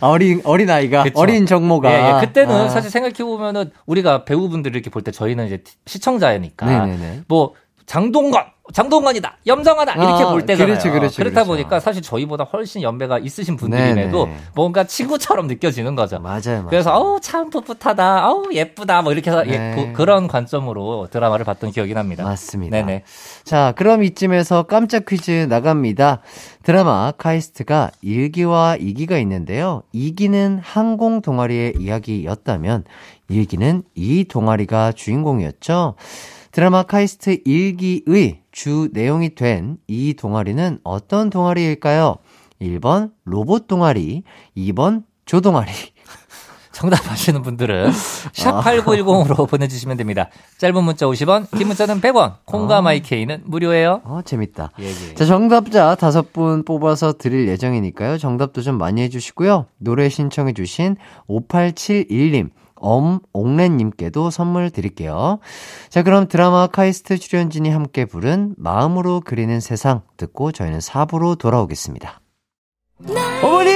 어린, 어린 아이가, 그쵸. 어린 정모가. 예, 예. 그때는 아. 사실 생각해 보면은 우리가 배우분들 이렇게 볼 때 저희는 이제 시청자니까. 네네네. 뭐, 장동건! 장동건이다! 염정아다! 이렇게 아, 볼 때잖아요. 그렇죠, 그렇죠, 다 그렇죠. 보니까 사실 저희보다 훨씬 연배가 있으신 분들임에도 네네. 뭔가 친구처럼 느껴지는 거죠. 맞아요, 맞아요. 그래서 어우 참 풋풋하다, 어우 예쁘다, 뭐 이렇게 해서 예, 네. 그- 그런 관점으로 드라마를 봤던 기억이 납니다. 맞습니다. 네네. 자, 그럼 이쯤에서 깜짝 퀴즈 나갑니다. 드라마 카이스트가 1기와 2기가 있는데요. 2기는 항공 동아리의 이야기였다면 1기는 이 동아리가 주인공이었죠. 드라마 카이스트 1기의 주 내용이 된 이 동아리는 어떤 동아리일까요? 1번 로봇 동아리, 2번 조 동아리. 정답 아시는 분들은 아. 샵8910으로 보내주시면 됩니다. 짧은 문자 50원, 긴 문자는 100원, 콩과 아. 마이케이는 무료예요. 어, 재밌다. 예, 예. 자, 정답자 다섯 분 뽑아서 드릴 예정이니까요. 정답도 좀 많이 해주시고요. 노래 신청해주신 5871님, 엄옥래님께도 선물 드릴게요. 자, 그럼 드라마 카이스트 출연진이 함께 부른 마음으로 그리는 세상 듣고 저희는 4부로 돌아오겠습니다. 어머니!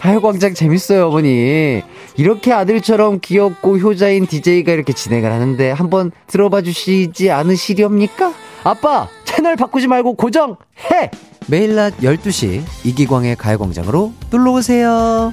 가요광장 재밌어요, 어머니. 이렇게 아들처럼 귀엽고 효자인 DJ가 이렇게 진행을 하는데 한번 들어봐 주시지 않으시렵니까? 아빠, 채널 바꾸지 말고 고정해! 매일 낮 12시 이기광의 가요광장으로 놀러오세요.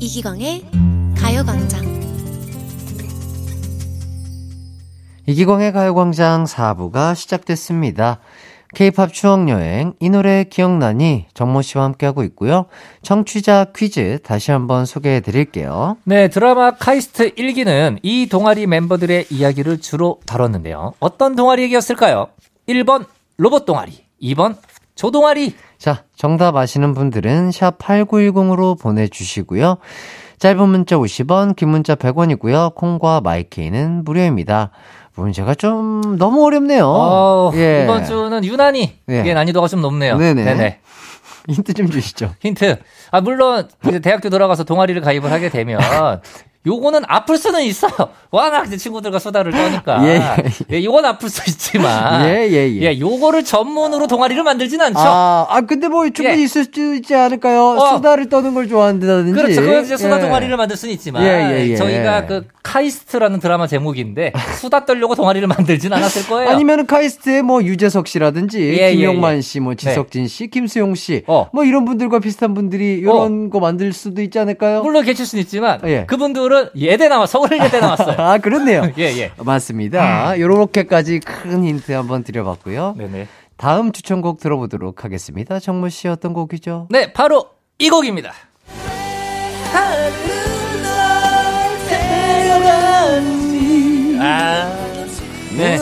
이기광의 가요광장 이기광의 가요광장 4부가 시작됐습니다. 케이팝 추억여행, 이 노래 기억나니? 정모 씨와 함께하고 있고요. 청취자 퀴즈 다시 한번 소개해 드릴게요. 네, 드라마 카이스트 1기는 이 동아리 멤버들의 이야기를 주로 다뤘는데요. 어떤 동아리 얘기였을까요? 1번 로봇 동아리, 2번 조동아리. 자, 정답 아시는 분들은 샵 8910으로 보내주시고요. 짧은 문자 50원, 긴 문자 100원이고요. 콩과 마이케이는 무료입니다. 문제가 좀 너무 어렵네요. 어, 예. 이번 주는 유난히 예. 이게 난이도가 좀 높네요. 네네. 힌트 좀 주시죠. 힌트. 아, 물론, 이제 대학교 들어가서 동아리를 가입을 하게 되면, 요거는 아플 수는 있어요. 워낙 이제 친구들과 수다를 떠니까. 예, 예, 요건 아플 수 있지만. 예, 예, 예. 요거를 전문으로 동아리를 만들진 않죠. 아, 아, 근데 뭐 충분히 예. 있을 수 있지 않을까요? 어. 수다를 떠는 걸 좋아한다든지. 그렇죠. 그건 이제 수다 예. 동아리를 만들 수는 있지만. 예, 예, 예. 저희가 그 카이스트라는 드라마 제목인데, 수다 떨려고 동아리를 만들진 않았을 거예요. 아니면 카이스트의 뭐 유재석 씨라든지 예, 예, 김용만 예. 씨, 뭐 지석진 씨, 김수용 씨, 어. 뭐 이런 분들과 비슷한 분들이 이런 거 만들 수도 있지 않을까요? 물론 계실 수는 있지만, 예. 그분들 은 예대 나와, 서울 예대 나왔어요. 아, 그렇네요. 예, 예. 맞습니다. 요렇게까지 큰 힌트 한번 드려봤고요. 네네. 다음 추천곡 들어보도록 하겠습니다. 정모 씨 어떤 곡이죠? 네, 바로 이 곡입니다. 아, 네.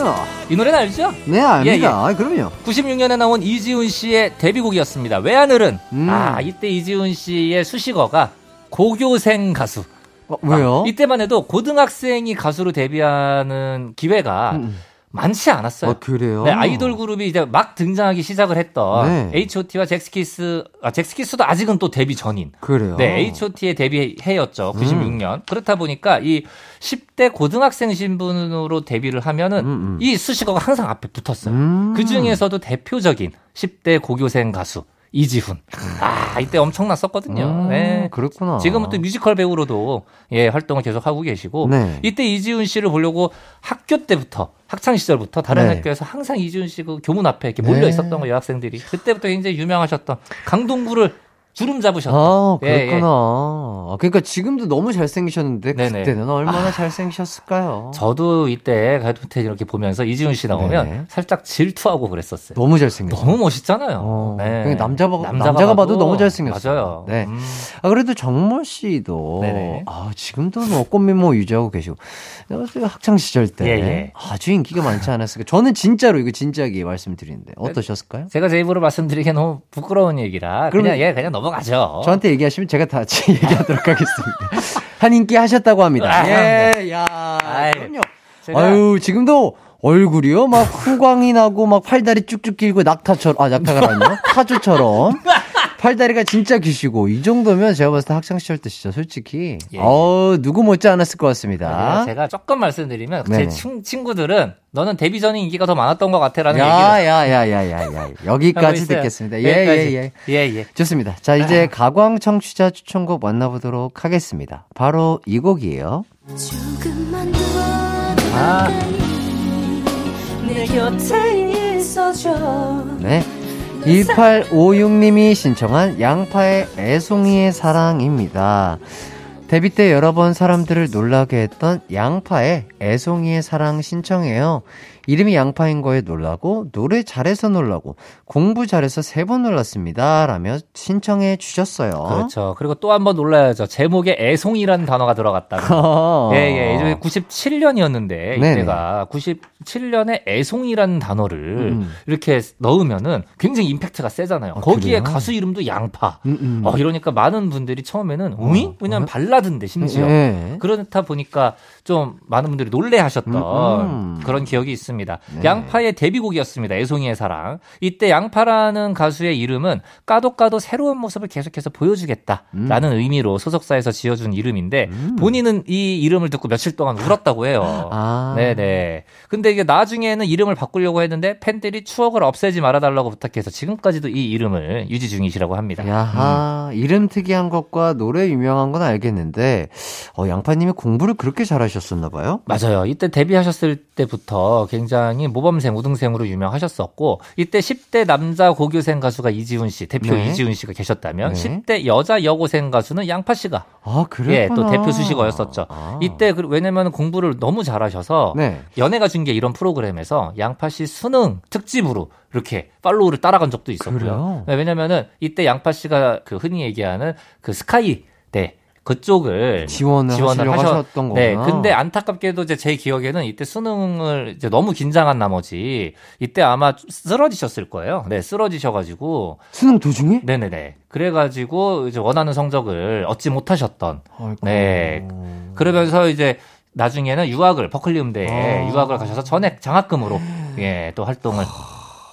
이 노래는 알죠? 네, 압니다. 아, 그럼요. 96년에 나온 이지훈 씨의 데뷔곡이었습니다. 외하늘은. 음. 아, 이때 이지훈 씨의 수식어가 고교생 가수. 어, 왜요? 아, 이때만 해도 고등학생이 가수로 데뷔하는 기회가 음. 많지 않았어요. 어, 그래요? 네, 아이돌 그룹이 이제 막 등장하기 시작을 했던 네. H.O.T.와 잭스키스, 아, 잭스키스도 아직은 또 데뷔 전인. 그래요. 네, H.O.T의 데뷔 해였죠. 96년. 그렇다 보니까 이 10대 고등학생 신분으로 데뷔를 하면은 음, 음. 이 수식어가 항상 앞에 붙었어요. 음. 그 중에서도 대표적인 10대 고교생 가수 이지훈. 아, 이때 엄청났었거든요. 음, 네. 그렇구나. 지금은 또 뮤지컬 배우로도 예, 활동을 계속 하고 계시고 네. 이때 이지훈 씨를 보려고 학교 때부터 학창 시절부터 다른 네. 학교에서 항상 이지훈 씨 그 교문 앞에 이렇게 몰려 네. 있었던 거예요, 학생들이. 그때부터 굉장히 유명하셨던 강동구를 주름 잡으셨던 아, 예, 예. 그렇구나. 아, 그러니까 지금도 너무 잘생기셨는데 네네. 그때는 얼마나 잘생기셨을까요? 저도 이때 가요톱텐 이렇게 보면서 이지훈 씨 나오면 네. 살짝 질투하고 그랬었어요. 너무 잘생겼어요. 너무 멋있잖아요. 어, 네. 남자 봐- 남자가 봐도 너무 잘생겼어요. 맞아요. 네. 음. 아, 그래도 정모 씨도, 네네. 아, 지금도 뭐 꽃미모 유지하고 계시고, 내가 봤을 때 학창 시절 때 예, 예. 아주 인기가 많지 않았을까. 저는 진짜로 이거 진지하게 말씀드리는데, 어떠셨을까요? 제가 제 입으로 말씀드리기 너무 부끄러운 얘기라 그냥 예 그냥 넘어 가죠. 저한테 얘기하시면 제가 다 같이 얘기하도록 하겠습니다. 한 인기 하셨다고 합니다. 아, 예, 야, 아이, 그럼요. 제가- 아유, 지금도 얼굴이요? 막 후광이 나고, 막 팔다리 쭉쭉 길고, 낙타처럼, 아, 낙타가 아니요? 타조처럼. 팔다리가 진짜 기시고, 이 정도면 제가 봤을 때 학창 시절 때 진짜 솔직히, 예. 어 누구 못지 않았을 것 같습니다. 제가 조금 말씀드리면 제. 친, 친구들은 너는 데뷔 전에 인기가 더 많았던 것 같아라는 얘기를 야, 야, 야, 야, 야, 야. 하고 여기까지. 듣겠습니다. 예, 예. 예. 예, 예. 좋습니다. 자, 이제 가광 청취자 추천곡 만나보도록 하겠습니다. 바로 이 곡이에요. 조금만 더 아. 내 곁에 있어줘 네. 1856님이 신청한 양파의 애송이의 사랑입니다. 데뷔 때 여러 번 사람들을 놀라게 했던 양파의 애송이의 사랑 신청해요. 이름이 양파인 거에 놀라고, 노래 잘해서 놀라고, 공부 잘해서 세 번 놀랐습니다. 라며 신청해 주셨어요. 그렇죠. 그리고 또 한 번 놀라야죠. 제목에 애송이라는 단어가 들어갔다는 거. 어. 예, 예. 이제 97년이었는데, 네네. 이때가 97년에 애송이라는 단어를 음. 이렇게 넣으면은 굉장히 임팩트가 세잖아요. 아, 거기에 그래요? 가수 이름도 양파. 음, 음. 어, 이러니까 많은 분들이 처음에는, 우잉? 왜냐면 어? 발라드인데, 심지어. 예. 그렇다 보니까 좀 많은 분들이 놀래 하셨던 음, 음. 그런 기억이 있습니다. 네. 양파의 데뷔곡이었습니다. 애송이의 사랑. 이때 양파라는 가수의 이름은 까도 까도 새로운 모습을 계속해서 보여주겠다라는 의미로 소속사에서 지어준 이름인데 음. 본인은 이 이름을 듣고 며칠 동안 울었다고 해요. 아. 네네. 근데 이게 나중에는 이름을 바꾸려고 했는데 팬들이 추억을 없애지 말아달라고 부탁해서 지금까지도 이 이름을 유지 중이시라고 합니다. 야하, 이름 특이한 것과 노래 유명한 건 알겠는데, 어, 양파님이 공부를 그렇게 잘하셨었나 봐요? 맞아요. 이때 데뷔하셨을 때부터 굉장히 모범생, 우등생으로 유명하셨었고, 이때 10대 남자 고교생 가수가 이지훈 씨, 대표 네. 이지훈 씨가 계셨다면, 네. 10대 여자 여고생 가수는 양파 씨가, 아, 그랬구나. 예, 또 대표 수식어였었죠. 아. 이때, 그- 왜냐면 공부를 너무 잘하셔서, 네. 연예가 중계 이런 프로그램에서 양파 씨 수능 특집으로 이렇게 팔로우를 따라간 적도 있었고요. 그래요? 네, 왜냐면은 이때 양파 씨가 그 흔히 얘기하는 그 스카이 대 그쪽을 지원을 하시려고 하셨던 네, 거구나. 근데 안타깝게도 이제 제 기억에는 이때 수능을 이제 너무 긴장한 나머지 이때 아마 쓰러지셨을 거예요. 네, 쓰러지셔가지고 수능 도중에? 네네네. 그래가지고 이제 원하는 성적을 얻지 못하셨던. 아이고. 네. 그러면서 이제 나중에는 유학을 버클리 음대에 아. 유학을 가셔서 전액 장학금으로 예 또 활동을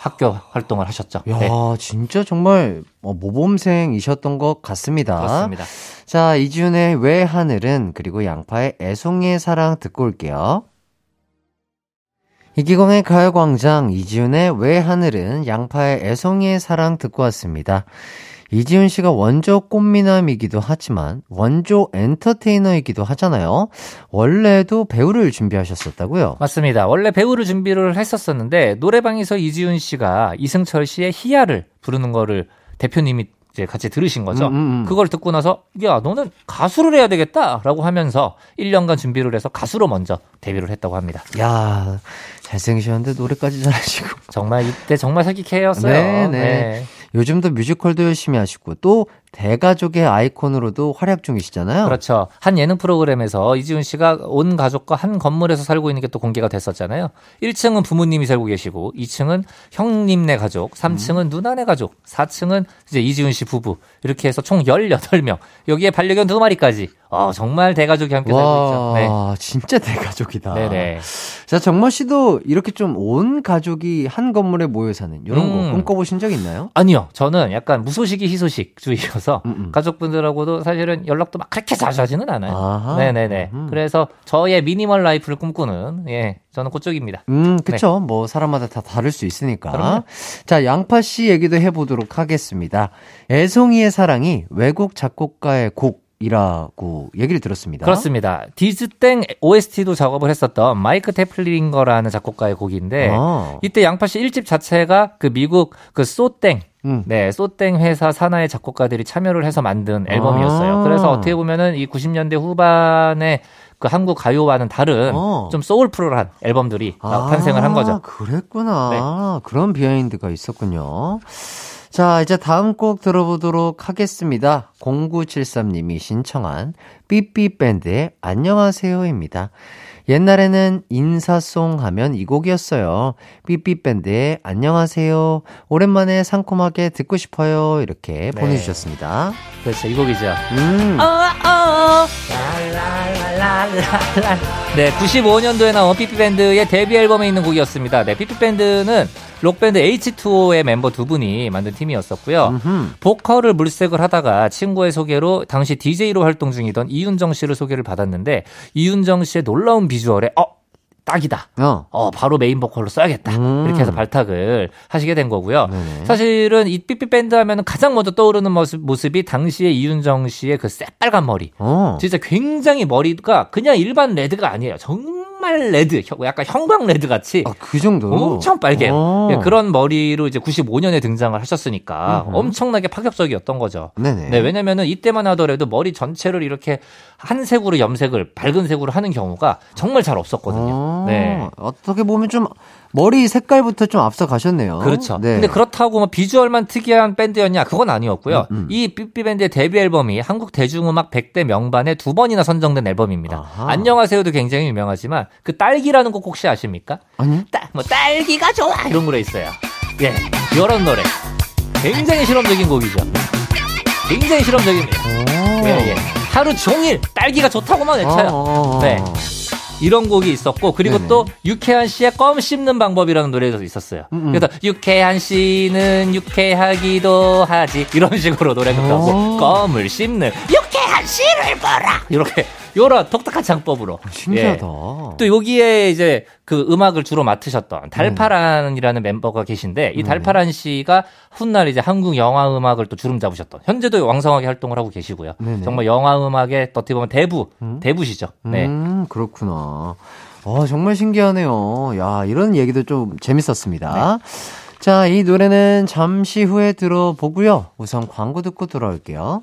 학교 활동을 하셨죠. 야, 네, 진짜 정말 어, 모범생이셨던 것 같습니다. 그렇습니다. 자, 이지훈의 왜 하늘은 그리고 양파의 애송이의 사랑 듣고 올게요. 이기광의 가요광장 이지훈의 왜 하늘은 양파의 애송이의 사랑 듣고 왔습니다. 이지훈 씨가 원조 꽃미남이기도 하지만 원조 엔터테이너이기도 하잖아요. 원래도 배우를 준비하셨었다고요? 맞습니다. 원래 배우를 준비를 했었었는데 노래방에서 이지훈 씨가 이승철 씨의 희야를 부르는 거를 대표님이 이제 같이 들으신 거죠. 음, 음, 음. 그걸 듣고 나서 야 너는 가수를 해야 되겠다라고 하면서 1년간 준비를 해서 가수로 먼저 데뷔를 했다고 합니다. 야, 잘생기셨는데 노래까지 잘하시고. 정말 이때 정말 사기캐였어요. 네, 네. 요즘도 뮤지컬도 열심히 하시고 또 대가족의 아이콘으로도 활약 중이시잖아요. 그렇죠. 한 예능 프로그램에서 이지훈 씨가 온 가족과 한 건물에서 살고 있는 게 또 공개가 됐었잖아요. 1층은 부모님이 살고 계시고, 2층은 형님네 가족, 3층은 누나네 가족, 4층은 이제 이지훈 씨 부부. 이렇게 해서 총 18명. 여기에 반려견 두 마리까지. 어, 정말 대가족이 함께 살고 있죠. 네. 와, 진짜 대가족이다. 네네. 자, 정모 씨도 이렇게 좀 온 가족이 한 건물에 모여 사는 이런 음. 거 꿈꿔보신 적 있나요? 아니요. 저는 약간 무소식이 희소식 주의여서 음, 음. 가족분들하고도 사실은 연락도 막 그렇게 자주 하지는 않아요. 아하. 네네네. 음. 그래서 저의 minimal life를 꿈꾸는, 예, 저는 그쪽입니다. 음, 그쵸. 뭐, 사람마다 다 다를 수 있으니까. 네. 그럼요. 자, 양파 씨 얘기도 해보도록 하겠습니다. 애송이의 사랑이 외국 작곡가의 곡 이라고 얘기를 들었습니다. 그렇습니다. 디즈땡 OST도 작업을 했었던 마이크 테플링거라는 작곡가의 곡인데 아. 이때 양파 씨 1집 자체가 그 미국 그 소땡 음. 네, 소땡 회사 산하의 작곡가들이 참여를 해서 만든 앨범이었어요. 아. 그래서 어떻게 보면은 이 90년대 후반에 그 한국 가요와는 다른 어. 좀 소울풀한 앨범들이 아, 탄생을 한 거죠. 네. 그랬구나. 그런 비하인드가 있었군요. 자, 이제 다음 곡 들어보도록 하겠습니다. 0973님이 신청한 삐삐밴드의 안녕하세요입니다. 옛날에는 인사송 하면 이 곡이었어요. 삐삐밴드의 안녕하세요. 오랜만에 상콤하게 듣고 싶어요. 이렇게 네. 보내주셨습니다. 그렇죠. 이 곡이죠. 음. 네, 95년도에 나온 삐삐밴드의 데뷔 앨범에 있는 곡이었습니다. 네, 삐삐밴드는 록밴드 H2O의 멤버 두 분이 만든 팀이었었고요. 음흠. 보컬을 물색을 하다가 친구의 소개로 당시 DJ로 활동 중이던 이윤정 씨를 소개를 받았는데 이윤정 씨의 놀라운 비주얼에 어 딱이다. 어. 어 바로 메인 보컬로 써야겠다. 음. 이렇게 해서 발탁을 하시게 된 거고요. 네네. 사실은 이 삐삐 밴드 하면 가장 먼저 떠오르는 모습, 모습이 당시에 이윤정 씨의 그 새빨간 머리. 어. 진짜 굉장히 머리가 그냥 일반 red가 아니에요. 정말 red, 형- 약간 형광 red 같이 아, 그 정도? 엄청 빨개요. 어. 예, 그런 머리로 이제 95년에 등장을 하셨으니까 음흠. 엄청나게 파격적이었던 거죠. 네네. 네, 왜냐면은 이때만 하더라도 머리 전체를 이렇게 한 색으로 염색을 밝은 색으로 하는 경우가 정말 잘 없었거든요. 어, 네. 어떻게 보면 좀 머리 색깔부터 좀 앞서 가셨네요. 그렇죠. 네. 근데 그렇다고 뭐 비주얼만 특이한 밴드였냐? 그건 아니었고요. 음, 음. 이 삐삐밴드의 데뷔 앨범이 한국 대중음악 100대 명반에 두 번이나 선정된 앨범입니다. 아하. 안녕하세요도 굉장히 유명하지만 그 딸기라는 곡 혹시 아십니까? 아니? 딸, 뭐 딸기가 좋아 이런 노래 있어요. 예, 이런 노래. 굉장히 실험적인 곡이죠. 굉장히 실험적입니다. 오. 예, 예. 하루 종일 딸기가 좋다고만 외쳐요. 어, 어. 네. 이런 곡이 있었고 그리고 네네. 또 유쾌한 씨의 껌 씹는 방법이라는 노래도 있었어요. 음, 음. 그래서 유쾌한 씨는 유쾌하기도 하지 이런 식으로 노래가 오. 나오고 껌을 씹는 유쾌한 씨를 봐라 이렇게 요런 독특한 창법으로 신기하다. 예. 또 여기에 이제 그 음악을 주로 맡으셨던 달파란이라는 멤버가 계신데 이 달파란 씨가 훗날 이제 한국 영화 음악을 또 주름 잡으셨던 현재도 왕성하게 활동을 하고 계시고요. 네네. 정말 영화 음악의 어떻게 보면 대부 대부시죠. 네. 음, 그렇구나. 어, 정말 신기하네요. 야, 이런 얘기도 좀 재밌었습니다. 자, 이 노래는 잠시 후에 들어보고요. 우선 광고 듣고 돌아올게요.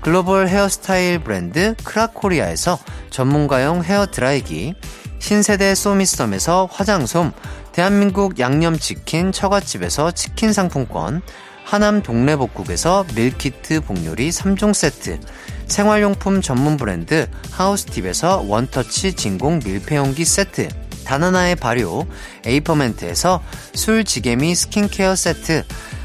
글로벌 헤어스타일 브랜드 크라코리아에서 전문가용 헤어 드라이기, 신세대 소미썸에서 화장솜, 대한민국 양념치킨 처갓집에서 치킨 상품권, 하남 동래복국에서 밀키트 복요리 3종 세트, 생활용품 전문 브랜드 하우스팁에서 원터치 진공 밀폐용기 세트, 다나나의 발효 에이퍼멘트에서 술지게미 스킨케어 세트,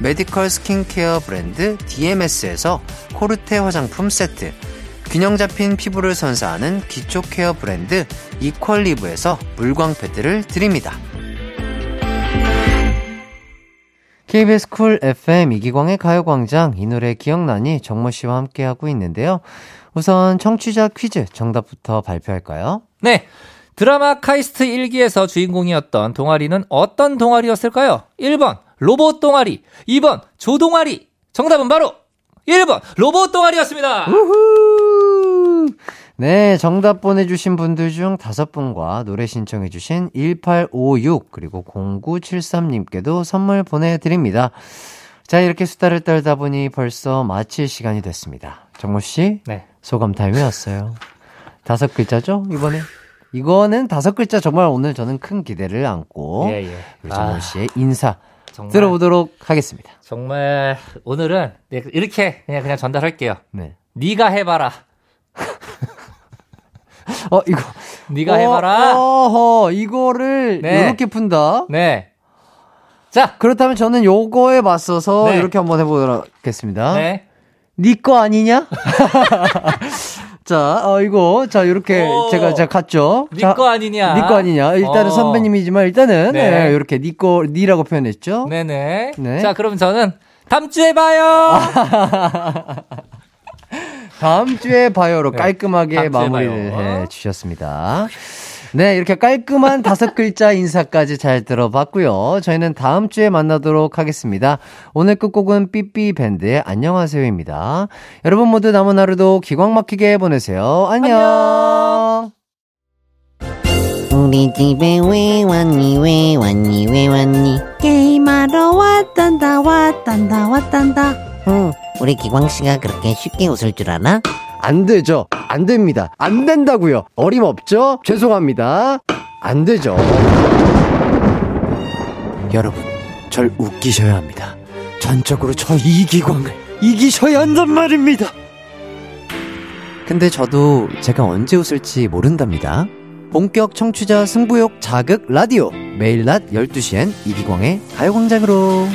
메디컬 스킨케어 브랜드 DMS에서 코르테 화장품 세트, 균형 잡힌 피부를 선사하는 기초 케어 브랜드 이퀄리브에서 물광 패드를 드립니다. KBS 쿨 FM 이기광의 가요광장 이 노래 기억나니 정모 씨와 함께하고 있는데요. 우선 청취자 퀴즈 정답부터 발표할까요? 네. 드라마 카이스트 1기에서 주인공이었던 동아리는 어떤 동아리였을까요? 1번 로봇 동아리, 2번 조동아리. 정답은 바로 1번 로봇 동아리였습니다. 우후! 네, 정답 보내주신 분들 중 다섯 분과 노래 신청해주신 1856 그리고 0973님께도 선물 보내드립니다. 자, 이렇게 수다를 떨다 보니 벌써 마칠 시간이 됐습니다. 정모 씨, 네. 소감 타임이 왔어요. 다섯 글자죠, 이번에? 이거는 다섯 글자 정말 오늘 저는 큰 기대를 안고 예, 예. 우리 정모 아, 씨의 인사 정말 들어보도록 하겠습니다. 정말 오늘은 네, 이렇게 그냥 그냥 전달할게요. 네. 네가 해봐라. 어, 이거. 네가 해봐라. 어허, 이거를 네. 이렇게 푼다. 네. 자, 그렇다면 저는 요거에 맞서서 네. 이렇게 한번 해보도록 하겠습니다. 네. 네거 아니냐? 자, 어, 이거, 자, 이렇게 오. 제가, 제가 갔죠. 네거 아니냐? 네거 아니냐? 일단은 어. 선배님이지만 일단은, 네. 네, 이렇게 네 거, 니라고 표현했죠. 네네. 네. 자, 그럼 저는 다음 주에 봐요. 다음 주에 봐요로 네. 깔끔하게 마무리를 봐요. 해 주셨습니다. 네, 이렇게 깔끔한 다섯 글자 인사까지 잘 들어봤고요. 저희는 다음 주에 만나도록 하겠습니다. 오늘 끝곡은 삐삐 밴드의 안녕하세요입니다. 여러분 모두 남은 하루도 기광 막히게 보내세요. 안녕. 우리 집에 왜 왔니 왜 왔니 왜 왔니 게임하러 왔단다 왔단다 왔단다 응 우리 기광씨가 그렇게 쉽게 웃을 줄 아나? 안 되죠. 안 됩니다. 안 된다고요. 어림없죠? 죄송합니다. 안 되죠. 여러분, 절 웃기셔야 합니다. 전적으로 저 이기광을 이기셔야 한단 말입니다. 근데 저도 제가 언제 웃을지 모른답니다. 본격 청취자 승부욕 자극 라디오. 매일 낮 12시엔 이기광의 가요광장으로.